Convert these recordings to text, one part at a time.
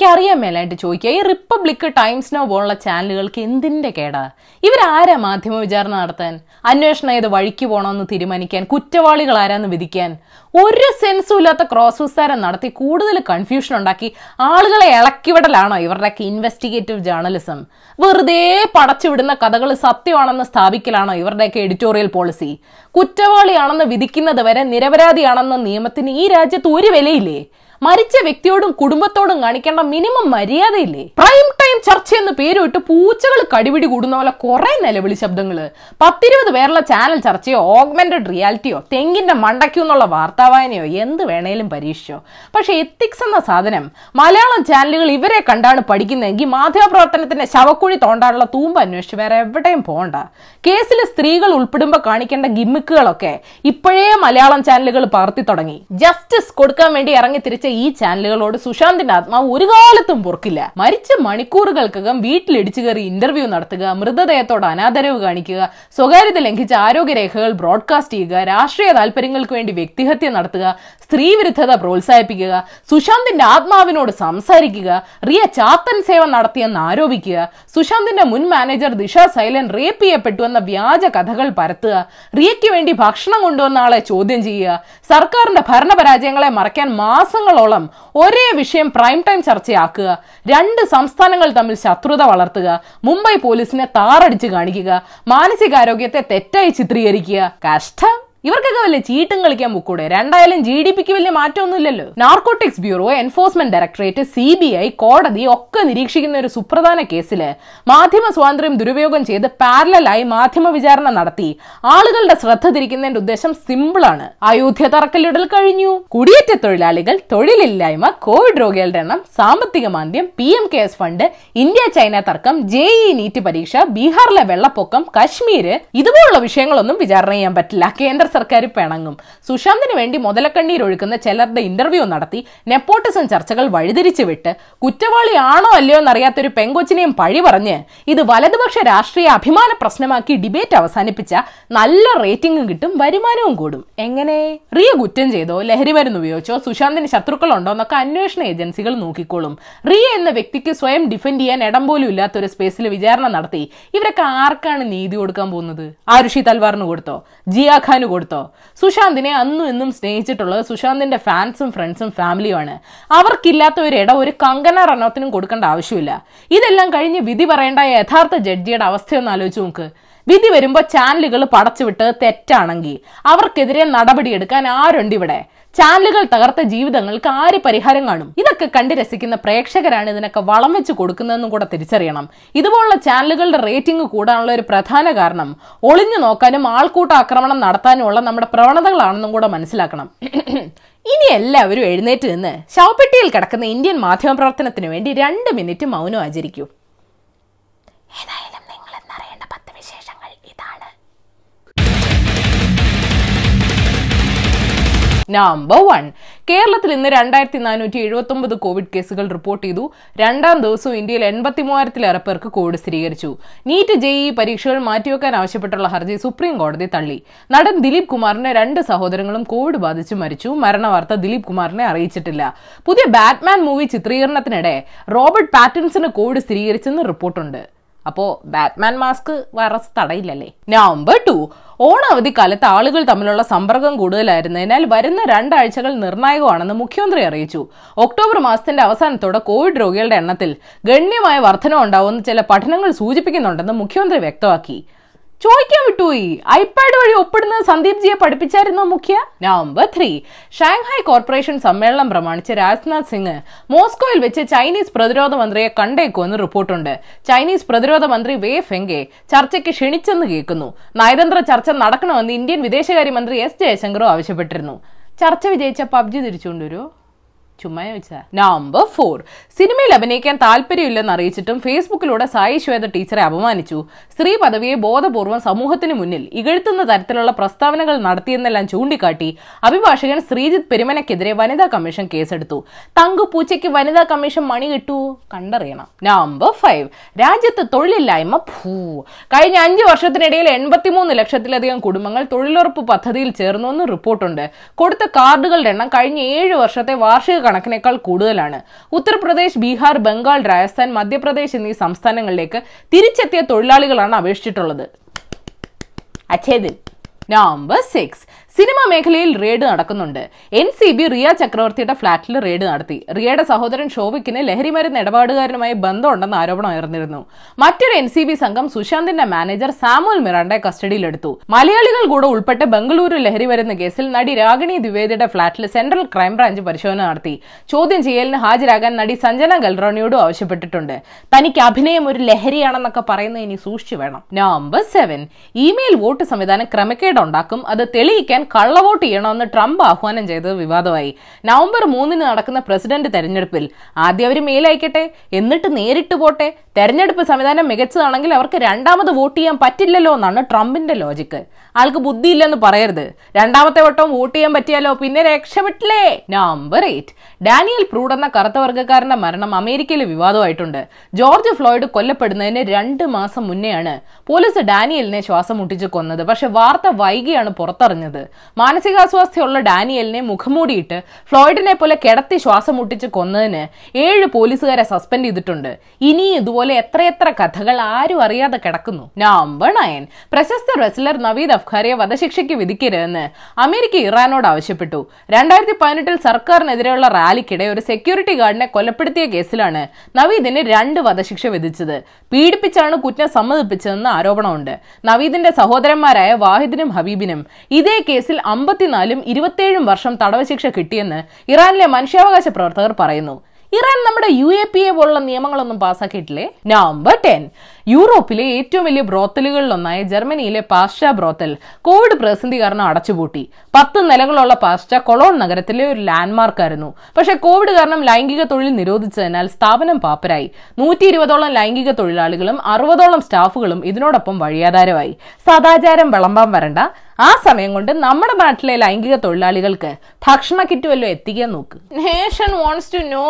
എനിക്കറിയാൻ മേലായിട്ട് ചോദിക്കുക. ഈ റിപ്പബ്ലിക് ടൈംസ് നോ പോലുള്ള ചാനലുകൾക്ക് എന്തിന്റെ കേടാ? ഇവരാരാ മാധ്യമ വിചാരണ നടത്താൻ? അന്വേഷണം ഏത് വഴിക്ക് പോകണമെന്ന് തീരുമാനിക്കാൻ? കുറ്റവാളികൾ ആരാന്ന് വിധിക്കാൻ? ഒരു സെൻസും ഇല്ലാത്ത ക്രോസ് വിസ്താരം നടത്തി കൂടുതൽ കൺഫ്യൂഷൻ ഉണ്ടാക്കി ആളുകളെ ഇളക്കിവിടലാണോ ഇവരുടെയൊക്കെ ഇൻവെസ്റ്റിഗേറ്റീവ് ജേർണലിസം വെറുതെ പടച്ചുവിടുന്ന കഥകൾ സത്യമാണെന്ന് സ്ഥാപിക്കലാണോ ഇവരുടെയൊക്കെ എഡിറ്റോറിയൽ പോളിസി കുറ്റവാളിയാണെന്ന് വിധിക്കുന്നത് വരെ നിരപരാധിയാണെന്ന നിയമത്തിന് ഈ രാജ്യത്ത് ഒരു വിലയില്ലേ? മരിച്ച വ്യക്തിയോടും കുടുംബത്തോടും കാണിക്കേണ്ട മിനിമം മര്യാദയില്ലേ? പ്രൈം ടൈം ചർച്ച എന്ന് പേരുവിട്ട് പൂച്ചകൾ കടിപിടി കൂടുന്ന പോലെ കുറെ നിലവിളി ശബ്ദങ്ങൾ. പത്തിരുപത് പേരുള്ള ചാനൽ ചർച്ചയോ ഓഗ്മെന്റഡ് റിയാലിറ്റിയോ തെങ്ങിന്റെ മണ്ടയ്ക്കു എന്നുള്ള വാർത്താവായനയോ എന്ത് വേണേലും പരീക്ഷിച്ചോ. പക്ഷെ എത്തിക്സ് എന്ന സാധനം മലയാളം ചാനലുകൾ ഇവരെ കണ്ടാണ് പഠിക്കുന്നതെങ്കിൽ മാധ്യമപ്രവർത്തനത്തിന്റെ ശവക്കുഴി തോണ്ടാനുള്ള തൂമ്പ് അന്വേഷിച്ച് വേറെ എവിടെയും പോണ്ട. കേസിൽ സ്ത്രീകൾ ഉൾപ്പെടുമ്പോൾ കാണിക്കേണ്ട ഗിമ്മിക്കുകളൊക്കെ ഇപ്പോഴേ മലയാളം ചാനലുകൾ പാർത്തി തുടങ്ങി. ജസ്റ്റിസ് കൊടുക്കാൻ വേണ്ടി ഇറങ്ങി തിരിച്ച ഈ ചാനലുകളോട് സുശാന്തിന്റെ ആത്മാവ് ഒരു കാലത്തും പൊറുക്കില്ല. മരിച്ച മണിക്കൂറുകൾക്കകം വീട്ടിലിടിച്ചു കയറി ഇന്റർവ്യൂ നടത്തുക മൃതദേഹത്തോട് അനാദരവ് കാണിക്കുക സ്വകാര്യത ലംഘിച്ച ആരോഗ്യരേഖകൾ ബ്രോഡ്കാസ്റ്റ് ചെയ്യുക രാഷ്ട്രീയ താല്പര്യങ്ങൾക്ക് വേണ്ടി വ്യക്തിഹത്യ നടത്തുക സ്ത്രീവിരുദ്ധത പ്രോത്സാഹിപ്പിക്കുക സുശാന്തിന്റെ ആത്മാവിനോട് സംസാരിക്കുക റിയ ചാത്തൻ സേവ നടത്തിയെന്ന് ആരോപിക്കുക സുശാന്തിന്റെ മുൻ മാനേജർ ദിശ സൈലൻ റേപ്പ് ചെയ്യപ്പെട്ടു എന്ന വ്യാജ കഥകൾ പരത്തുക റിയയ്ക്ക് വേണ്ടി ഭക്ഷണം കൊണ്ടുവന്ന ആളെ ചോദ്യം ചെയ്യുക സർക്കാരിന്റെ ഭരണപരാജയങ്ങളെ മറയ്ക്കാൻ മാസങ്ങളോളം ഒരേ വിഷയം പ്രൈം ടൈം ചർച്ചയാക്കുക രണ്ട് സംസ്ഥാനങ്ങൾ തമ്മിൽ ശത്രുത വളർത്തുക മുംബൈ പോലീസിനെ താറടിച്ച് കാണിക്കുക മാനസികാരോഗ്യത്തെ തെറ്റായി ചിത്രീകരിക്കുക. കഷ്ടം. ഇവർക്കൊക്കെ വല്ല ചീട്ടും കളിക്കാൻ മുക്കൂടെ രണ്ടായാലും ജി ഡി പിക്ക് വലിയ മാറ്റമൊന്നുമില്ലല്ലോ. Narcotics bureau enforcement directorate C B I കോടതി ഒക്കെ നിരീക്ഷിക്കുന്ന ഒരു സുപ്രധാന കേസിൽ മാധ്യമ സ്വാതന്ത്ര്യം ദുരുപയോഗം ചെയ്ത് പാരലായി മാധ്യമ വിചാരണ നടത്തി. ആളുകളുടെ ശ്രദ്ധ തിരിക്കുന്നതിന്റെ ഉദ്ദേശം സിമ്പിളാണ് അയോധ്യ തറക്കല്ലിടൽ കഴിഞ്ഞു. കുടിയേറ്റ തൊഴിലാളികൾ തൊഴിലില്ലായ്മ കോവിഡ് രോഗികളുടെ എണ്ണം സാമ്പത്തിക മാന്ദ്യം P M K S fund India China തർക്കം ജെ ഇ നീറ്റ് പരീക്ഷ ബീഹാറിലെ വെള്ളപ്പൊക്കം കശ്മീര് ഇതുപോലുള്ള വിഷയങ്ങളൊന്നും വിചാരണ ചെയ്യാൻ പറ്റില്ല. കേന്ദ്ര സർക്കാർ പിണങ്ങും. സുശാന്തിന് വേണ്ടി മുതലക്കണ്ണീർ ഒഴുക്കുന്ന ചിലരുടെ ഇന്റർവ്യൂ നടത്തി നെപ്പോട്ടിസം ചർച്ചകൾ വഴിതിരിച്ചു വിട്ട് കുറ്റവാളിയാണോ അല്ലയോ എന്നറിയാത്തൊരു പെങ്കൊച്ചിനെയും പഴി പറഞ്ഞ് ഇത് വലതുപക്ഷ രാഷ്ട്രീയ അഭിമാന പ്രശ്നമാക്കി ഡിബേറ്റ് അവസാനിപ്പിച്ച നല്ല റേറ്റിംഗും കിട്ടും വരുമാനവും കൂടും. എങ്ങനെ? റിയ കുറ്റം ചെയ്തോ ലഹരി മരുന്ന് ഉപയോഗിച്ചോ സുശാന്തിന് ശത്രുക്കളുണ്ടോ എന്നൊക്കെ അന്വേഷണ ഏജൻസികൾ നോക്കിക്കോളും. റിയ എന്ന വ്യക്തിക്ക് സ്വയം ഡിഫെൻഡ് ചെയ്യാൻ ഇടം പോലും ഇല്ലാത്ത ഒരു സ്പേസിൽ വിചാരണ നടത്തി. ഇവരൊക്കെ ആർക്കാണ് നീതി കൊടുക്കാൻ പോകുന്നത്? ആരുഷി തൽവാറിന് കൊടുത്തോ? ജിയാ ഖാന് കൊടുത്തോ? സുശാന്തിനെ അന്നും എന്നും സ്നേഹിച്ചിട്ടുള്ളത് സുശാന്തിന്റെ ഫാൻസും ഫ്രണ്ട്സും ഫാമിലിയുമാണ് അവർക്കില്ലാത്ത ഒരു ഇട ഒരു കങ്കന റണോത്തിനും കൊടുക്കേണ്ട ആവശ്യമില്ല. ഇതെല്ലാം കഴിഞ്ഞ് വിധി പറയേണ്ട യഥാർത്ഥ ജഡ്ജിയുടെ അവസ്ഥയൊന്ന് ആലോചിച്ച് നോക്ക്. വിധി വരുമ്പോൾ ചാനലുകൾ പടച്ചുവിട്ട് തെറ്റാണെങ്കിൽ അവർക്കെതിരെ നടപടിയെടുക്കാൻ ആരുണ്ട് ഇവിടെ? ചാനലുകൾ തകർത്ത ജീവിതങ്ങൾക്ക് ആര് പരിഹാരം കാണും? ഇതൊക്കെ കണ്ട് രസിക്കുന്ന പ്രേക്ഷകരാണ് ഇതിനൊക്കെ വളം വെച്ച് കൊടുക്കുന്നതെന്നും കൂടെ തിരിച്ചറിയണം. ഇതുപോലുള്ള ചാനലുകളുടെ റേറ്റിംഗ് കൂടാനുള്ള ഒരു പ്രധാന കാരണം ഒളിഞ്ഞു നോക്കാനും ആൾക്കൂട്ട ആക്രമണം നടത്താനുമുള്ള നമ്മുടെ പ്രവണതകളാണെന്നും കൂടെ മനസ്സിലാക്കണം. ഇനി എല്ലാവരും എഴുന്നേറ്റ് നിന്ന് ശവപ്പെട്ടിയിൽ കിടക്കുന്ന ഇന്ത്യൻ മാധ്യമ മാധ്യമപ്രവർത്തനത്തിന് വേണ്ടി രണ്ട് മിനിറ്റ് മൗനം ആചരിക്കൂ. ഏതായാലും നമ്പർ വൺ കേരളത്തിൽ ഇന്ന് രണ്ടായിരത്തി നാനൂറ്റി എഴുപത്തി ഒമ്പത് കോവിഡ് കേസുകൾ റിപ്പോർട്ട് ചെയ്തു. രണ്ടാം ദിവസവും ഇന്ത്യയിൽ എൺപത്തി മൂവായിരത്തിലേറെ പേർക്ക് കോവിഡ് സ്ഥിരീകരിച്ചു. നീറ്റ് ജെഇ പരീക്ഷകൾ മാറ്റിവെക്കാൻ ആവശ്യപ്പെട്ടുള്ള ഹർജി സുപ്രീം കോടതി തള്ളി. നടൻ ദിലീപ് കുമാറിന്റെ രണ്ട് സഹോദരങ്ങളും കോവിഡ് ബാധിച്ച് മരിച്ചു. മരണവാർത്ത ദിലീപ് കുമാറിനെ അറിയിച്ചിട്ടില്ല. പുതിയ ബാറ്റ്മാൻ മൂവി ചിത്രീകരണത്തിനിടെ റോബർട്ട് പാറ്റിൻസിന് കോവിഡ് സ്ഥിരീകരിച്ചെന്ന് റിപ്പോർട്ടുണ്ട്. അപ്പോ ബാറ്റ്മാൻ മാസ്ക് വൈറസ് തടയില്ലല്ലേ? നമ്പർ ടു ഓണാവധി കാലത്ത് ആളുകൾ തമ്മിലുള്ള സമ്പർക്കം കൂടുതലായിരുന്നതിനാൽ വരുന്ന രണ്ടാഴ്ചകൾ നിർണായകമാണെന്ന് മുഖ്യമന്ത്രി അറിയിച്ചു. ഒക്ടോബർ മാസത്തിന്റെ അവസാനത്തോടെ കോവിഡ് രോഗികളുടെ എണ്ണത്തിൽ ഗണ്യമായ വർധന ഉണ്ടാവുമെന്ന് ചില പഠനങ്ങൾ സൂചിപ്പിക്കുന്നുണ്ടെന്ന് മുഖ്യമന്ത്രി വ്യക്തമാക്കി. ചോദിക്കാൻ വിട്ടുപോയി. ഐപാഡ് വഴി ഒപ്പിടുന്ന സന്ദീപ് ജിയെ പഠിപ്പിച്ചായിരുന്നു മുഖ്യ? നവംബർ ത്രീ ഷാങ്ഹായ് കോർപ്പറേഷൻ സമ്മേളനം പ്രമാണിച്ച് രാജ്നാഥ് സിംഗ് മോസ്കോയിൽ വെച്ച് ചൈനീസ് പ്രതിരോധ മന്ത്രിയെ കണ്ടേക്കുമെന്ന് റിപ്പോർട്ടുണ്ട്. ചൈനീസ് പ്രതിരോധ മന്ത്രി വേ ഫെങ്കെ ചർച്ചയ്ക്ക് ക്ഷണിച്ചെന്ന് കേൾക്കുന്നു. നയതന്ത്ര ചർച്ച നടക്കണമെന്ന് ഇന്ത്യൻ വിദേശകാര്യമന്ത്രി എസ് ജയശങ്കറും ആവശ്യപ്പെട്ടിരുന്നു. ചർച്ച വിജയിച്ച പബ്ജി തിരിച്ചുകൊണ്ടുവരുമോ ചുമ്മാ ചോദിച്ചതാ നമ്പർ ഫോർ സിനിമയിൽ അഭിനയിക്കാൻ താല്പര്യമില്ലെന്ന് അറിയിച്ചിട്ടും ഫേസ്ബുക്കിലൂടെ സായി ശ്വേത ടീച്ചറെ അപമാനിച്ചു. സ്ത്രീ പദവിയെ ബോധപൂർവം സമൂഹത്തിന് മുന്നിൽ ഇകഴ്ത്തുന്ന തരത്തിലുള്ള പ്രസ്താവനകൾ നടത്തിയെന്നെല്ലാം ചൂണ്ടിക്കാട്ടി അഭിഭാഷകൻ ശ്രീജിത്ത് പെരുമനക്കെതിരെ വനിതാ കമ്മീഷൻ കേസെടുത്തു. തങ്കു പൂച്ചയ്ക്ക് വനിതാ കമ്മീഷൻ മണി കിട്ടൂ? കണ്ടറിയണം. നമ്പർ ഫൈവ് രാജ്യത്ത് തൊഴിലില്ലായ്മ ഭൂ കഴിഞ്ഞ അഞ്ച് വർഷത്തിനിടയിൽ എൺപത്തിമൂന്ന് ലക്ഷത്തിലധികം കുടുംബങ്ങൾ തൊഴിലുറപ്പ് പദ്ധതിയിൽ ചേർന്നുവെന്ന് റിപ്പോർട്ടുണ്ട്. കൊടുത്ത കാർഡുകളുടെ എണ്ണം കഴിഞ്ഞ ഏഴ് വർഷത്തെ വാർഷിക കണക്കിനേക്കാൾ കൂടുതലാണ്. ഉത്തർപ്രദേശ് ബീഹാർ ബംഗാൾ രാജസ്ഥാൻ മധ്യപ്രദേശ് എന്നീ സംസ്ഥാനങ്ങളിലേക്ക് തിരിച്ചെത്തിയ തൊഴിലാളികളാണ് അപേക്ഷിച്ചിട്ടുള്ളത്. നമ്പർ സിക്സ് സിനിമാ മേഖലയിൽ റെയ്ഡ് നടക്കുന്നുണ്ട്. എൻ സി ബി റിയ ചക്രവർത്തിയുടെ ഫ്ളാറ്റിൽ റെയ്ഡ് നടത്തി. റിയയുടെ സഹോദരൻ ഷോവിക്കിന് ലഹരിമരുന്ന് ഇടപാടുകാരനുമായി ബന്ധമുണ്ടെന്ന് ആരോപണം ഉയർന്നിരുന്നു. മറ്റൊരു എൻ സി ബി സംഘം സുശാന്തിന്റെ മാനേജർ സാമുൽ മിറാണ്ടെ കസ്റ്റഡിയിലെടുത്തു. മലയാളികൾ കൂടെ ഉൾപ്പെട്ട് ബംഗളൂരു ലഹരിമരുന്ന് കേസിൽ നടി രാഗിണി ദ്വിവേദിയുടെ ഫ്ളാറ്റിൽ സെൻട്രൽ ക്രൈംബ്രാഞ്ച് പരിശോധന നടത്തി. ചോദ്യം ചെയ്യലിന് ഹാജരാകാൻ നടി സഞ്ജന ഗൽറോണിയോടും ആവശ്യപ്പെട്ടിട്ടുണ്ട്. തനിക്ക് അഭിനയം ഒരു ലഹരിയാണെന്നൊക്കെ പറയുന്നത് ഇനി സൂക്ഷിച്ചു വേണം. Number seven. ഇമെയിൽ വോട്ട് സംവിധാനം ക്രമക്കേടുണ്ടാക്കും. അത് തെളിയിക്കാൻ കള്ളവോട്ട് ചെയ്യണമെന്ന് ട്രംപ് ആഹ്വാനം ചെയ്തത് വിവാദമായി. നവംബർ മൂന്നിന് നടക്കുന്ന പ്രസിഡന്റ് തെരഞ്ഞെടുപ്പിൽ ആദ്യം അവർ മേലയക്കട്ടെ എന്നിട്ട് നേരിട്ട് പോട്ടെ. തെരഞ്ഞെടുപ്പ് സംവിധാനം മികച്ചതാണെങ്കിൽ അവർക്ക് രണ്ടാമത് വോട്ട് ചെയ്യാൻ പറ്റില്ലല്ലോ എന്നാണ് ട്രംപിന്റെ ലോജിക്ക് ആൾക്ക് ബുദ്ധി ബുദ്ധിയില്ലെന്ന് പറയരുത്. രണ്ടാമത്തെ വട്ടം വോട്ട് ചെയ്യാൻ പറ്റിയാലോ? പിന്നെ രക്ഷപ്പെട്ടില്ലേ? നമ്പർ എയ്റ്റ് ഡാനിയൽ പ്രൂഡ് എന്ന കറുത്ത വർഗക്കാരന്റെ മരണം അമേരിക്കയിൽ വിവാദമായിട്ടുണ്ട് ജോർജ് ഫ്ലോയിഡ് കൊല്ലപ്പെടുന്നതിന് രണ്ട് മാസം മുന്നെയാണ് പോലീസ് ഡാനിയലിനെ ശ്വാസം മുട്ടിച്ച് കൊന്നത്. പക്ഷെ വാർത്ത വൈകിയാണ് പുറത്തറിഞ്ഞത്. മാനസികാസ്വാസ്ഥ്യമുള്ള ഡാനിയലിനെ മുഖംമൂടിയിട്ട് ഫ്ലോയിഡിനെ പോലെ കിടത്തി ശ്വാസം മുട്ടിച്ച് കൊന്നതിന് ഏഴ് പോലീസുകാരെ സസ്പെൻഡ് ചെയ്തിട്ടുണ്ട്. ഇനി ഇതുപോലെ എത്രയെത്ര കഥകൾ ആരും അറിയാതെ കിടക്കുന്നു. നമ്പർ നയൻ പ്രശസ്ത റെസ്ലർ നവീദ് അഫ്ഖാരിയെ വധശിക്ഷയ്ക്ക് വിധിക്കരുതെന്ന് അമേരിക്ക ഇറാനോട് ആവശ്യപ്പെട്ടു. രണ്ടായിരത്തി പതിനെട്ടിൽ സർക്കാരിനെതിരെയുള്ള റാലിക്കിടെ ഒരു സെക്യൂരിറ്റി ഗാർഡിനെ കൊലപ്പെടുത്തിയ കേസിലാണ് നവീദിന് രണ്ട് വധശിക്ഷ വിധിച്ചത്. പീഡിപ്പിച്ചാണ് കുറ്റം സമ്മതിപ്പിച്ചതെന്ന് ആരോപണമുണ്ട്. നവീദിന്റെ സഹോദരന്മാരായ വാഹിദിനും ഹബീബിനും ഇതേ കേസിൽ അമ്പത്തിനാലും ഇരുപത്തിയേഴും വർഷം തടവ് ശിക്ഷ കിട്ടിയെന്ന് ഇറാനിലെ മനുഷ്യാവകാശ പ്രവർത്തകർ പറയുന്നു. ഇറാൻ നമ്മുടെ യു എ പി എ പോലുള്ള നിയമങ്ങളൊന്നും പാസ്സാക്കിയിട്ടില്ലേ? നമ്പർ ടെൻ യൂറോപ്പിലെ ഏറ്റവും വലിയ ബ്രോത്തലുകളിലൊന്നായ ജർമ്മനിയിലെ പാസ്റ്റ ബ്രോത്തൽ കോവിഡ് പ്രതിസന്ധി കാരണം അടച്ചുപൂട്ടി. പത്ത് നിലകളുള്ള പാസ്റ്റ കൊളോൺ നഗരത്തിലെ ഒരു ലാൻഡ്മാർക്ക് ആയിരുന്നു പക്ഷേ കോവിഡ് കാരണം ലൈംഗിക തൊഴിൽ നിരോധിച്ചതിനാൽ സ്ഥാപനം പാപ്പരായി. നൂറ്റി ഇരുപതോളം ലൈംഗിക തൊഴിലാളികളും അറുപതോളം സ്റ്റാഫുകളും ഇതിനോടൊപ്പം വഴിയാധാരമായി. സദാചാരം വിളമ്പാൻ വരണ്ട. ആ സമയം കൊണ്ട് നമ്മുടെ നാട്ടിലെ ലൈംഗിക തൊഴിലാളികൾക്ക് ഭക്ഷണ കിറ്റ് വല്ലതും എത്തിക്കാൻ നോക്ക്. Nation wants to know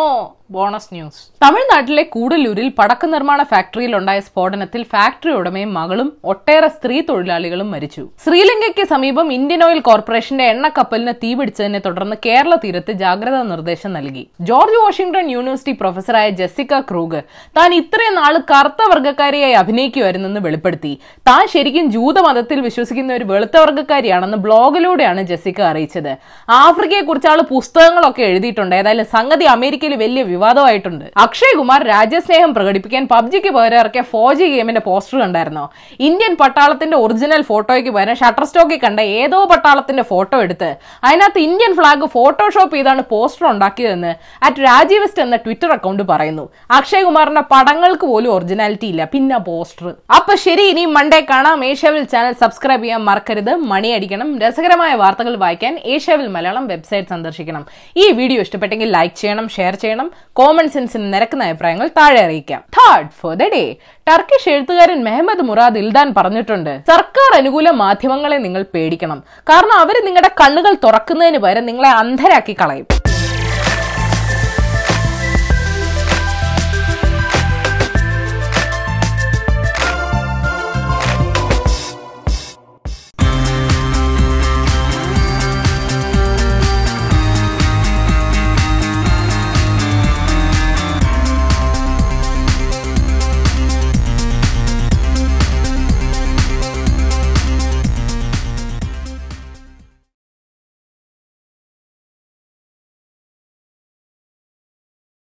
bonus news. തമിഴ്നാട്ടിലെ കൂടലൂരിൽ പടക്ക നിർമ്മാണ ഫാക്ടറിയിൽ ഉണ്ടായ സ്ഫോടനത്തിൽ ഫാക്ടറി ഉടമയും മകളും ഒട്ടേറെ സ്ത്രീ തൊഴിലാളികളും മരിച്ചു. ശ്രീലങ്കയ്ക്ക് സമീപം ഇന്ത്യൻ ഓയിൽ കോർപ്പറേഷന്റെ എണ്ണക്കപ്പലിന് തീപിടിച്ചതിനെ തുടർന്ന് കേരള തീരത്ത് ജാഗ്രതാ നിർദ്ദേശം നൽകി. ജോർജ് വാഷിംഗ്ടൺ യൂണിവേഴ്സിറ്റി പ്രൊഫസറായ ജെസിക്ക ക്രൂഗ് താൻ ഇത്രയും നാൾ കറുത്ത വർഗക്കാരിയായി അഭിനയിക്കുമായിരുന്നെന്ന് വെളിപ്പെടുത്തി. താൻ ശരിക്കും ജൂതമതത്തിൽ വിശ്വസിക്കുന്ന ഒരു വെളുത്ത വർഗക്കാരിയാണെന്ന് ബ്ലോഗിലൂടെയാണ് ജെസിക്ക അറിയിച്ചത്. ആഫ്രിക്കയെ കുറിച്ചാണ് പുസ്തകങ്ങളൊക്കെ എഴുതിയിട്ടുണ്ട്. ഏതായാലും സംഗതി അമേരിക്കയിൽ വലിയ വിവാദമായിട്ടുണ്ട് അക്ഷയ് കുമാർ രാജ്യസ്നേഹം പ്രകടിപ്പിക്കാൻ പബ്ജിക്ക് പകരം ഇറക്കിയ ഫോജി ഗെയിമിന്റെ പോസ്റ്റർ കണ്ടായിരുന്നോ? ഇന്ത്യൻ പട്ടാളത്തിന്റെ ഒറിജിനൽ ഫോട്ടോയ്ക്ക് പകരം ഷട്ടർ സ്റ്റോക്കിൽ കണ്ട ഏതോ പട്ടാളത്തിന്റെ ഫോട്ടോ എടുത്ത് അതിനകത്ത് ഇന്ത്യൻ ഫ്ളാഗ് ഫോട്ടോഷോപ്പ് ചെയ്താണ് പോസ്റ്റർ ഉണ്ടാക്കിയതെന്ന് അറ്റ് രാജീവസ്റ്റ് എന്ന ട്വിറ്റർ അക്കൗണ്ട് പറയുന്നു. അക്ഷയ് കുമാറിന്റെ പടങ്ങൾക്ക് പോലും ഒറിജിനാലിറ്റി ഇല്ല. പിന്നെ പോസ്റ്റർ. അപ്പൊ ശരി ഇനി മൺഡേ കാണാം. ഏഷ്യാവിൽ ചാനൽ സബ്സ്ക്രൈബ് ചെയ്യാൻ മറക്കരുത്. മണി അടിക്കണം. രസകരമായ വാർത്തകൾ വായിക്കാൻ ഏഷ്യാവിൽ മലയാളം വെബ്സൈറ്റ് സന്ദർശിക്കണം. ഈ വീഡിയോ ഇഷ്ടപ്പെട്ടെങ്കിൽ ലൈക്ക് ചെയ്യണം ഷെയർ ചെയ്യണം. കോമൺ സെൻസിന് നിരക്കുന്ന അഭിപ്രായങ്ങൾ താഴെ അറിയിക്കാം. Third for the day Turkish എഴുത്തുകാരൻ മെഹമ്മദ് മുറാദ് ഇൽദാൻ പറഞ്ഞിട്ടുണ്ട് സർക്കാർ അനുകൂല മാധ്യമങ്ങളെ നിങ്ങൾ പേടിക്കണം. കാരണം അവർ നിങ്ങളുടെ കണ്ണുകൾ തുറക്കുന്നതിന് പകരം നിങ്ങളെ അന്ധരാക്കി കളയും.